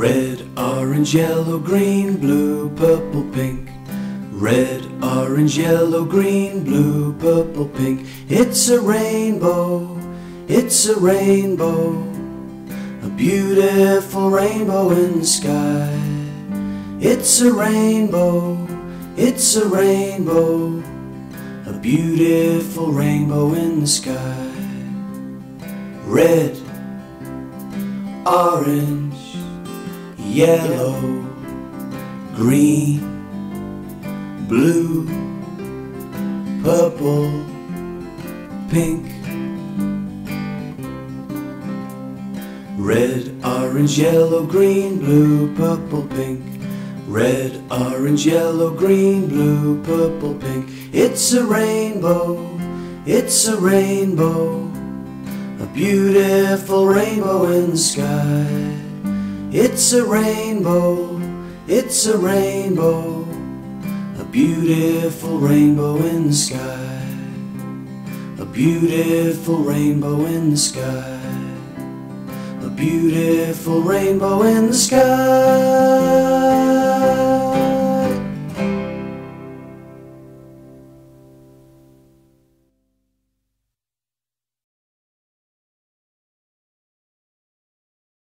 Red, orange, yellow, green, blue, purple, pink. Red, orange, yellow, green, blue, purple, pink. It's a rainbow, it's a rainbow. A beautiful rainbow in the sky. It's a rainbow, it's a rainbow. A beautiful rainbow in the sky. Red, orange, yellow, green, blue, purple, pink. Red, orange, yellow, green, blue, purple, pink. Red, orange, yellow, green, blue, purple, pink. It's a rainbow, it's a rainbow. A beautiful rainbow in the sky. It's a rainbow, it's a rainbow. A beautiful rainbow in the sky. A beautiful rainbow in the sky. A beautiful rainbow in the sky.